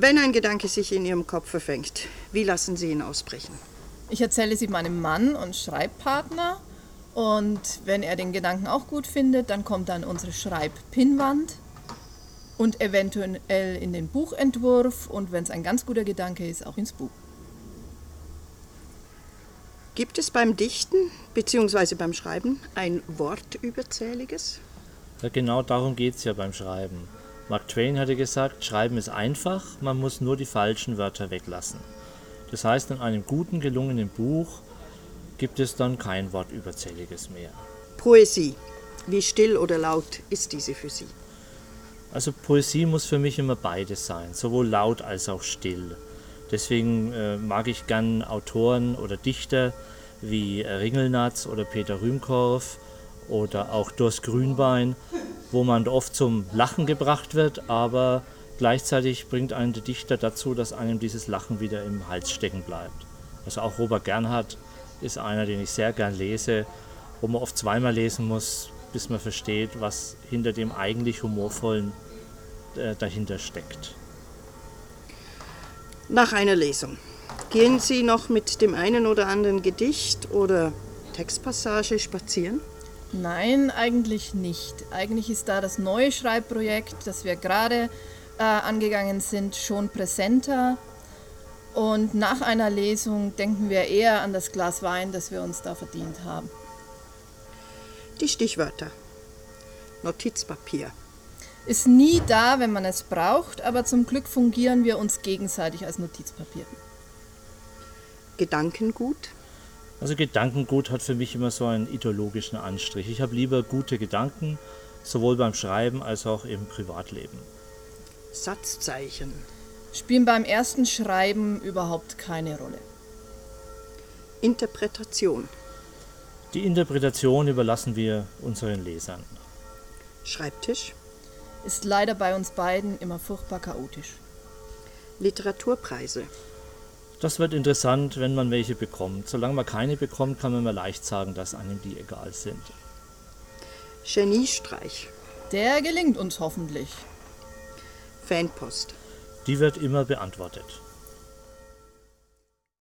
Wenn ein Gedanke sich in Ihrem Kopf verfängt, wie lassen Sie ihn ausbrechen? Ich erzähle sie meinem Mann und Schreibpartner. Und wenn er den Gedanken auch gut findet, dann kommt dann unsere Schreibpinnwand und eventuell in den Buchentwurf und wenn es ein ganz guter Gedanke ist, auch ins Buch. Gibt es beim Dichten bzw. beim Schreiben ein Wort überzähliges? Ja, genau darum geht es ja beim Schreiben. Mark Twain hatte gesagt, Schreiben ist einfach, man muss nur die falschen Wörter weglassen. Das heißt, in einem guten, gelungenen Buch gibt es dann kein Wort überzähliges mehr. Poesie. Wie still oder laut ist diese für Sie? Also Poesie muss für mich immer beides sein, sowohl laut als auch still. Deswegen äh, mag ich gern Autoren oder Dichter wie Ringelnatz oder Peter Rühmkorff oder auch Durst Grünbein, wo man oft zum Lachen gebracht wird, aber gleichzeitig bringt einen der Dichter dazu, dass einem dieses Lachen wieder im Hals stecken bleibt. Also auch Robert Gernhardt ist einer, den ich sehr gern lese, wo man oft zweimal lesen muss, bis man versteht, was hinter dem eigentlich humorvollen äh, dahinter steckt. Nach einer Lesung. Gehen Sie noch mit dem einen oder anderen Gedicht oder Textpassage spazieren? Nein, eigentlich nicht. Eigentlich ist da das neue Schreibprojekt, das wir gerade äh, angegangen sind, schon präsenter. Und nach einer Lesung denken wir eher an das Glas Wein, das wir uns da verdient haben. Die Stichwörter. Notizpapier. Ist nie da, wenn man es braucht, aber zum Glück fungieren wir uns gegenseitig als Notizpapier. Gedankengut. Also Gedankengut hat für mich immer so einen ideologischen Anstrich. Ich habe lieber gute Gedanken, sowohl beim Schreiben als auch im Privatleben. Satzzeichen. Spielen beim ersten Schreiben überhaupt keine Rolle. Interpretation. Die Interpretation überlassen wir unseren Lesern. Schreibtisch. Ist leider bei uns beiden immer furchtbar chaotisch. Literaturpreise. Das wird interessant, wenn man welche bekommt. Solange man keine bekommt, kann man mir leicht sagen, dass einem die egal sind. Geniestreich. Der gelingt uns hoffentlich. Fanpost. Die wird immer beantwortet.